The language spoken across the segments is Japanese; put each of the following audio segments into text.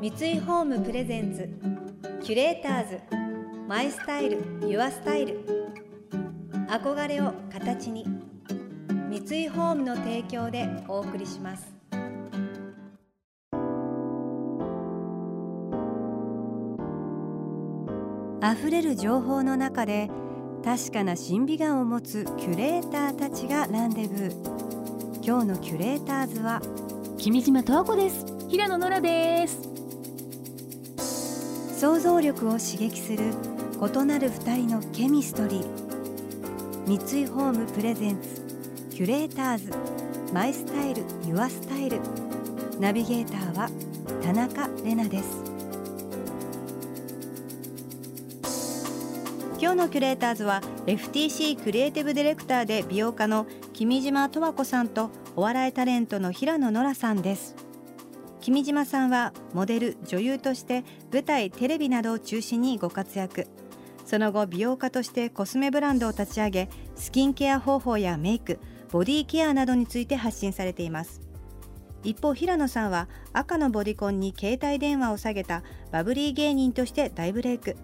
三井ホームプレゼンツキュレーターズマイスタイルユアスタイル。憧れを形に三井ホームの提供でお送りします。溢れる情報の中で確かな審美眼を持つキュレーターたちがランデブー。今日のキュレーターズは君島十和子です。平野ノラです。想像力を刺激する異なる二人のケミストリー。三井ホームプレゼンツキュレーターズ。マイスタイルユアスタイル。ナビゲーターは田中れなです。今日のキュレーターズは FTC クリエイティブディレクターで美容家の君島十和子さんとお笑いタレントの平野ノラさんです。君島さんはモデル女優として舞台テレビなどを中心にご活躍。その後美容家としてコスメブランドを立ち上げスキンケア方法やメイクボディケアなどについて発信されています。一方平野さんは赤のボディコンに携帯電話を下げたバブリー芸人として大ブレイク。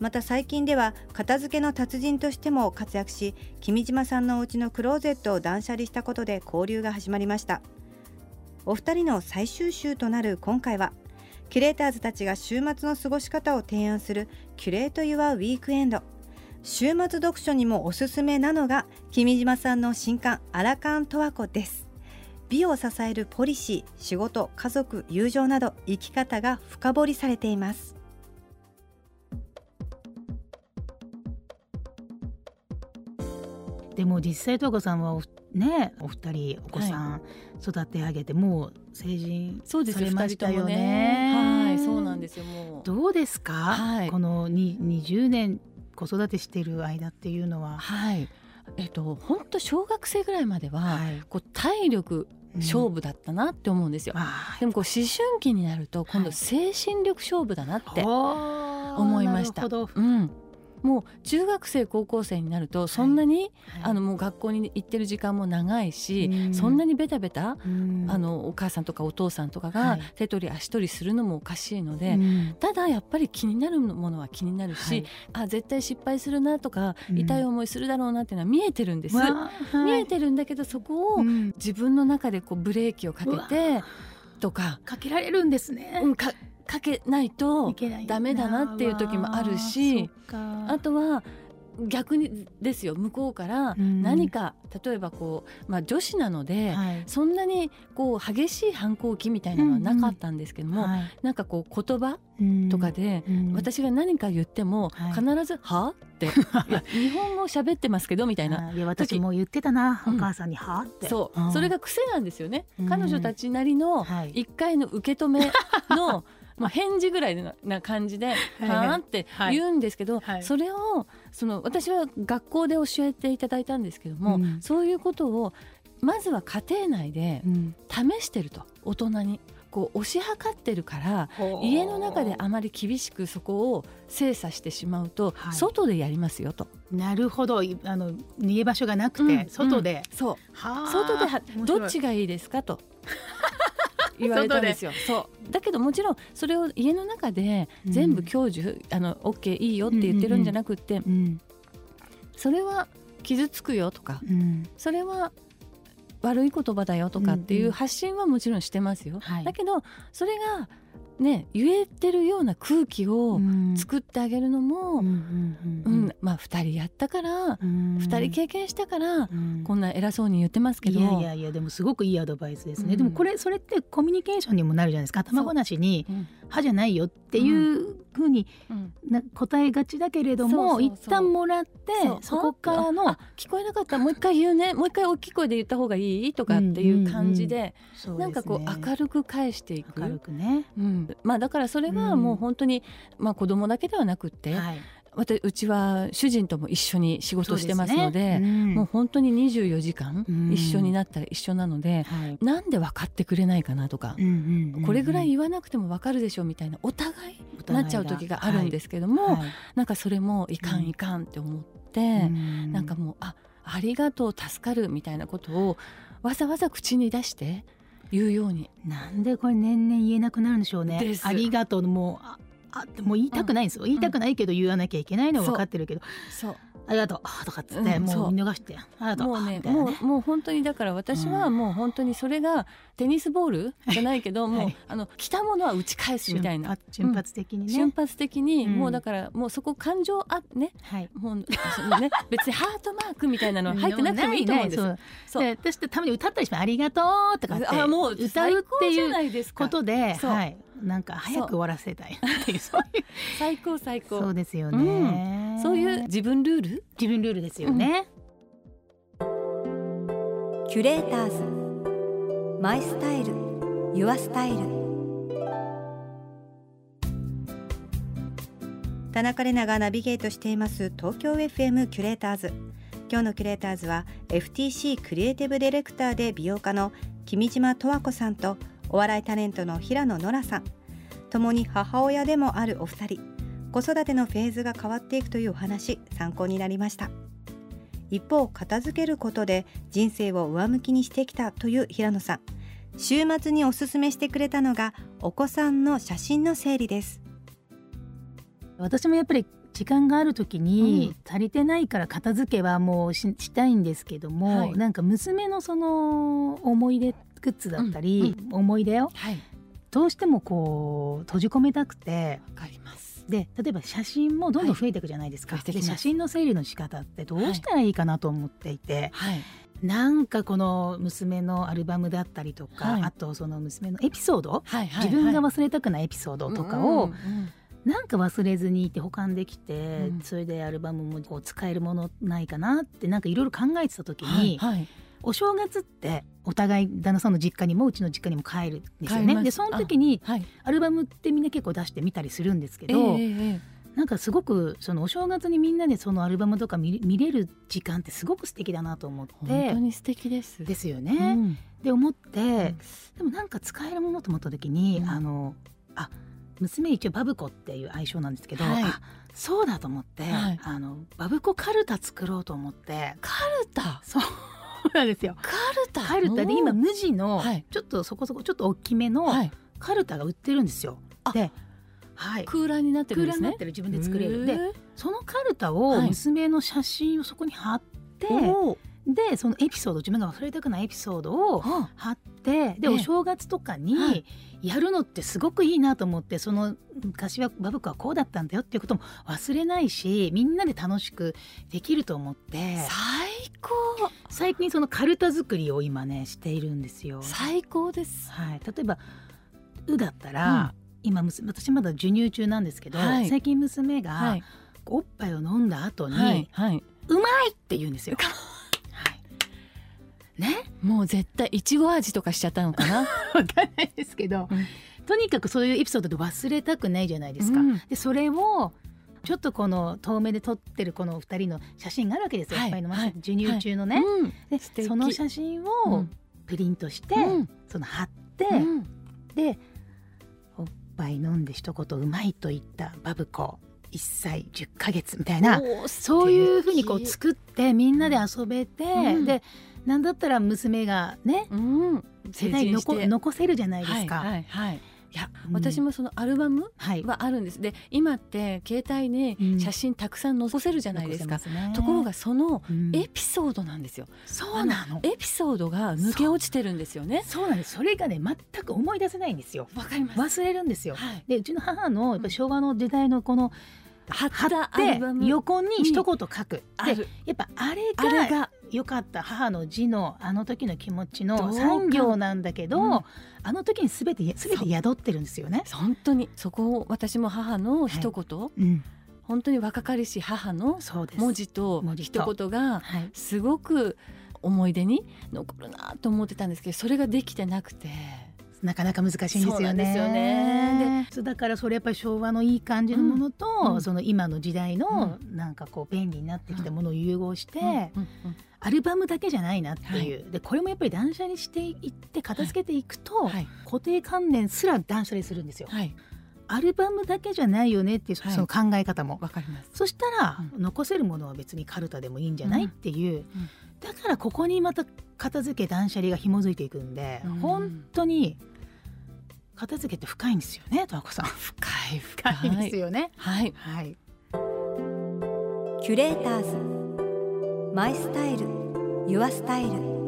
また最近では片付けの達人としても活躍し君島さんのお家のクローゼットを断捨離したことで交流が始まりました。お二人の最終週となる今回はキュレーターズたちが週末の過ごし方を提案するキュレート・ユア・ウィークエンド。週末読書にもおすすめなのが君島さんの新刊アラカントワコです。美を支えるポリシー仕事家族友情など生き方が深掘りされています。も実際東子さんはおねお二人お子さん育て上げて、もう成人そうですされましたよ二人ともね。はいそうなんですよもう。どうですか、はい。このに20年子育てしている間っていうのは。はい。えっと本当小学生ぐらいまでは、はい。こう体力勝負だったなって思うんですよ、あでもこう思春期になると今度はい。精神力勝負だなって思思いました、なるほど。うんもう中学生高校生になるとそんなに、はい。あのもう学校に行ってる時間も長いし、うん。そんなにベタベタ、うん。あのお母さんとかお父さんとかはがい。手取り足取りするのもおかしいので、うん。ただやっぱり気になるものは気になるし、はい。あ絶対失敗するなとか、うん。痛い思いするだろうなっていうのは見えてるんです、見えてるんだけどそこをうん。自分の中でこうブレーキをかけてとか,、かけられるんですね。うん、かかけないとダメだなっていう時もあるしあとは逆にですよ向こうからうん。何か、例えばこう、まあ、女子なので、はい。そんなにこう激しい反抗期みたいなのはなかったんですけども、はい。なんかこう言葉うん。とかで、うん。私が何か言ってもはい。必ず「は?」って「いや日本語喋ってますけど」みたいな。あいや私も言ってたな、うん。お母さんにはって。そう、ん。それが癖なんですよね、うん。彼女たちなりのはい。一回の受け止めの まあ返事ぐらいなな感じで「はあ?」って言うんですけど、はい。それをその私は学校で教えていただいたんですけども、うん。そういうことをまずは家庭内でうん。試してると大人に。こう推し量ってるから家の中であまり厳しくそこを精査してしまうと、はい。外でやりますよと。なるほど。いあの逃げ場所がなくて、うん。外で、そう。はあ外でどっちがいいですかと言われたんですよ。そう。だけどもちろんそれを家の中で全部享受、あの OK いいよって言ってるんじゃなくって、うん。それは傷つくよとかうん。それは悪い言葉だよとかっていんううん。発信はもちろんしてますよ。はい。だけどそれがね言えてるような空気をうん。作ってあげるのも、うんまあ2人やったから、うん。2人経験したから、うん。こんな偉そうに言ってますけど。いやいやいやでもすごくいいアドバイスですね、うん。でもこれそれってコミュニケーションにもなるじゃないですか。頭ごなしにうん「歯じゃないよ」っていうふうに答えがちだけれどもそうそうそう。一旦もらってそこからのあ聞こえなかった。らもう一回言うね。もう一回大きい声で言った方がいいとかっていう感じで,、そうですね。なんかこう明るく返していく。明るくね、うん、まあだからそれはうん。もう本当に、まあ、子供だけではなくって、はい、私うちは主人とも一緒に仕事してますのでね。うん。もう本当に24時間うん。一緒になったら一緒なので、はい。なんで分かってくれないかなとか、うんうんうんこれぐらい言わなくても分かるでしょみたいなお互いなっちゃう時があるんですけども、はい。なんかそれもいかんいかんって思って、うん。なんかもうあありがとう助かるみたいなことをわざわざ口に出して言うように。なんでこれ年々言えなくなるんでしょうね。ありがとうもうああもう言いたくないんですよ、言いたくないけど言わなきゃいけないのは分かってるけど、そう。ありがとう。とかっつって、うん。もう見逃して。ありがとう。もうねね。もうもう本当にだから私はもう本当にそれがテニスボールじゃないけど、もう、はいあの来たものは打ち返すみたいな。瞬発的にね、瞬発的に、うん。もうだからもうそこ感情あね。はい。もうそのね 別にハートマークみたいなの入ってなくてもいいと思うんです。ないないそう。で私ってたまに歌ったりしてありがとうとかってあもう歌最うっていうないですか。ことで、はい、なんか早く終わらせたいっていう そういう。最高最高。そうですよね、そういう自分ルール？自分ルールですよね、キュレーターズ。 My Style。Your Style。田中れながナビゲートしています。東京 FM キュレーターズ。今日のキュレーターズは FTC クリエイティブディレクターで美容家の君島十和子さんとお笑いタレントの平野ノラさん。ともに母親でもあるお二人。子育てのフェーズが変わっていくというお話参考になりました。一方片付けることで人生を上向きにしてきたという平野さん。週末におすすめしてくれたのがお子さんの写真の整理です。私もやっぱり時間がある時に足りてないから片付けはもうししたいんですけども、はい。なんか娘のその思い出グッズだったり、思い出をはい。どうしてもこう閉じ込めたくて。わかります。で例えば写真もどんどん増えていくじゃないですか、はい。で写真の整理の仕方ってどうしたらいいかなと思っていて、はい。なんかこの娘のアルバムだったりとか、はい。あとその娘のエピソード、はいはい自分がは忘れたくないエピソードいとかを、うんうんなんか忘れずにいて保管できて、うん。それでアルバムもこう使えるものないかなってなんかいろいろ考えてた時はいに、はい。お正月ってお互い旦那さんの実家にもうちの実家にも帰るんですよね。でその時にはい。アルバムってみんな結構出してみたりするんですけえど、えええなんかすごくそのお正月にみんなでそのアルバムとか見見れる時間ってすごく素敵だなと思っ本て当に素敵です。ですようね。ん。で思って、ん。でもなんか使えるものと思った時に、うん。あのあ娘一応バブコっていう愛称なんですけど、はい。あそうだと思って、はい。あのバブコカルタ作ろうと思って。カルタ？そうなんですよ。カルタ？カルタで今無地の、はい。ちょっとそこそこちょっと大きめのはい。カルタが売ってるんですよ。あ。で、はい、クーラーになってるんですね。ってる自分で作れる。へでえそのカルタをはい。娘の写真をそこに貼って、でそのエピソード自分が忘れたくないエピソードをは貼ってで、ええ。お正月とかはにい。やるのってすごくいいなと思ってその昔はバブコはこうだったんだよっていうことも忘れないしみんなで楽しくできると思って。最高。最近そのカルタ作りを今ねしているんですよ。最高です。はい、例えば「う」だったら、今娘私まだ授乳中なんですけど、はい。最近娘が、はい。おっぱいを飲んだ後に、はい。はい。うまいって言うんですよ。はい、ね。もう絶対いちご味とかしちゃったのかな。わかんないですけど、うん。とにかくそういうエピソードで忘れたくないじゃないですか。うん。でそれをちょっとこの遠目で撮ってるこの二人の写真があるわけですよ、はいいっぱいの、はい授乳中のね。うん。でその写真うをん。プリントして、うん。その貼って、うん。でおっぱい飲んで一言うまいと言ったバブコ1歳10ヶ月みたいなそういうふうにこう作ってみんなで遊べて、うん。でなんだったら娘がねうん世代に残残せるじゃないですか。はいはいはい。いや、うん私もそのアルバムはあるんです。で今って携帯にうん写真たくさん載せるじゃないですか。残せますねところがそのうんエピソードなんですよ。そうなのエピソードが抜け落ちてるんですよね。そうなんですそれがね全く思い出せないんですよわかります。忘れるんですよ。はい。でうちの母のやっぱ昭和の時代のこの貼って横に一言書く、でやっぱあれがが。良かった母の字のあの時の気持ちの産業なんだけど、うん。あの時に全て全て宿ってるんですよね。本当に。そこを私も母の一言、うん、本当に若かりし母の文字と。一言がはい、すごく思い出に残るなと思ってたんですけどそれができてなくてなかなか難しいんですよね。そうなんですよね。だからそれやっぱり昭和のいい感じのものと、うんうんその今の時代のなんかこう便利になってきたものを融合して、うんうんうん。アルバムだけじゃないなっていう、でこれもやっぱり断捨離していって片付けていくと、はい。固定観念すら断捨離するんですよ。はい。アルバムだけじゃないよねっていうその考え方も、わかります。そしたら、うん。残せるものは別にカルタでもいいんじゃない、うんっていう、だからここにまた片付け断捨離が紐づいていくんで、うん。本当に片付けって深いんですよね十和子さん。深い。深いですよね。はい。はい。キュレーターズ。マイスタイル。ユアスタイル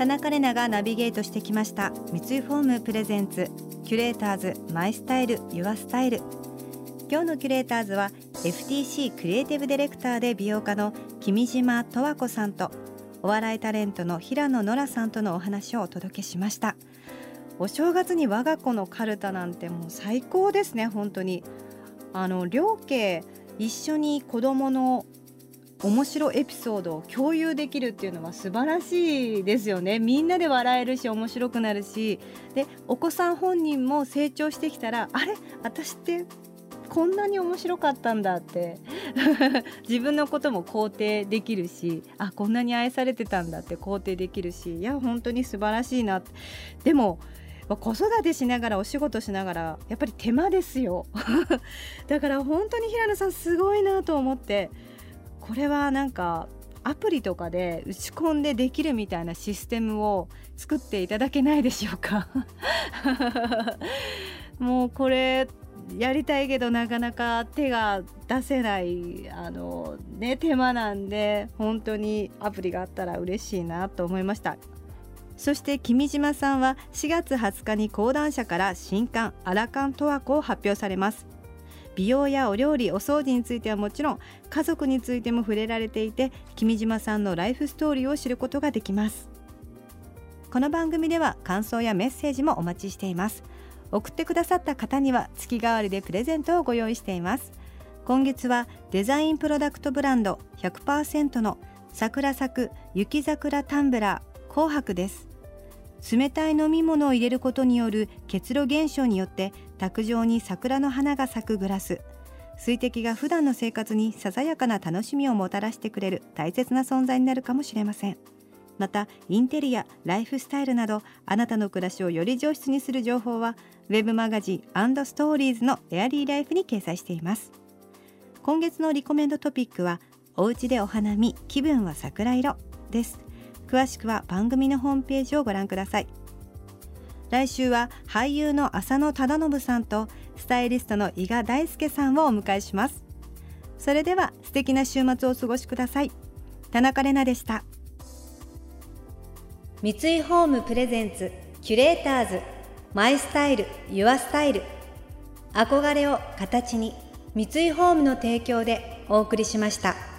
田中れながナビゲートしてきました。三井ホーム presents キュレーターズ My Style Your Style。今日のキュレーターズは FTC クリエイティブディレクターで美容家の君島十和子さんとお笑いタレントの平野ノラさんとのお話をお届けしました。お正月に我が子のカルタなんてもう最高ですね本当に。あの両家一緒に子供の面白エピソードを共有できるっていうのは素晴らしいですよね。みんなで笑えるし面白くなるし。でお子さん本人も成長してきたらあれ？私ってこんなに面白かったんだって。自分のことも肯定できるし。あこんなに愛されてたんだって肯定できるし。いや本当に素晴らしいなでも子育てしながらお仕事しながらやっぱり手間ですよ。だから本当に平野さんすごいなと思って。これはなんかアプリとかで打ち込んでできるみたいなシステムを作っていただけないでしょうか。もうこれやりたいけどなかなか手が出せないあの、ね、手間なんで本当にアプリがあったら嬉しいなと思いました。そして君島さんは4月20日に講談社から新刊アラカントワコを発表されます。美容やお料理お掃除についてはもちろん家族についても触れられていて君島さんのライフストーリーを知ることができます。この番組では感想やメッセージもお待ちしています。送ってくださった方には月替わりでプレゼントをご用意しています。今月はデザインプロダクトブランド100%の桜咲く雪桜タンブラー紅白です。冷たい飲み物を入れることによる結露現象によって卓上に桜の花が咲くグラス。水滴が普段の生活にささやかな楽しみをもたらしてくれる大切な存在になるかもしれません。またインテリアライフスタイルなどあなたの暮らしをより上質にする情報はウェブマガジンストーリーズのエアリーライフに掲載しています。今月のリコメンドトピックはお家でお花見気分は桜色です。詳しくは番組のホームページをご覧ください。来週は俳優の浅野忠信さんとスタイリストの伊賀大輔さんをお迎えします。それでは素敵な週末をお過ごしください。田中れなでした。三井ホームプレゼンツキュレーターズマイスタイルユアスタイル。憧れを形に三井ホームの提供でお送りしました。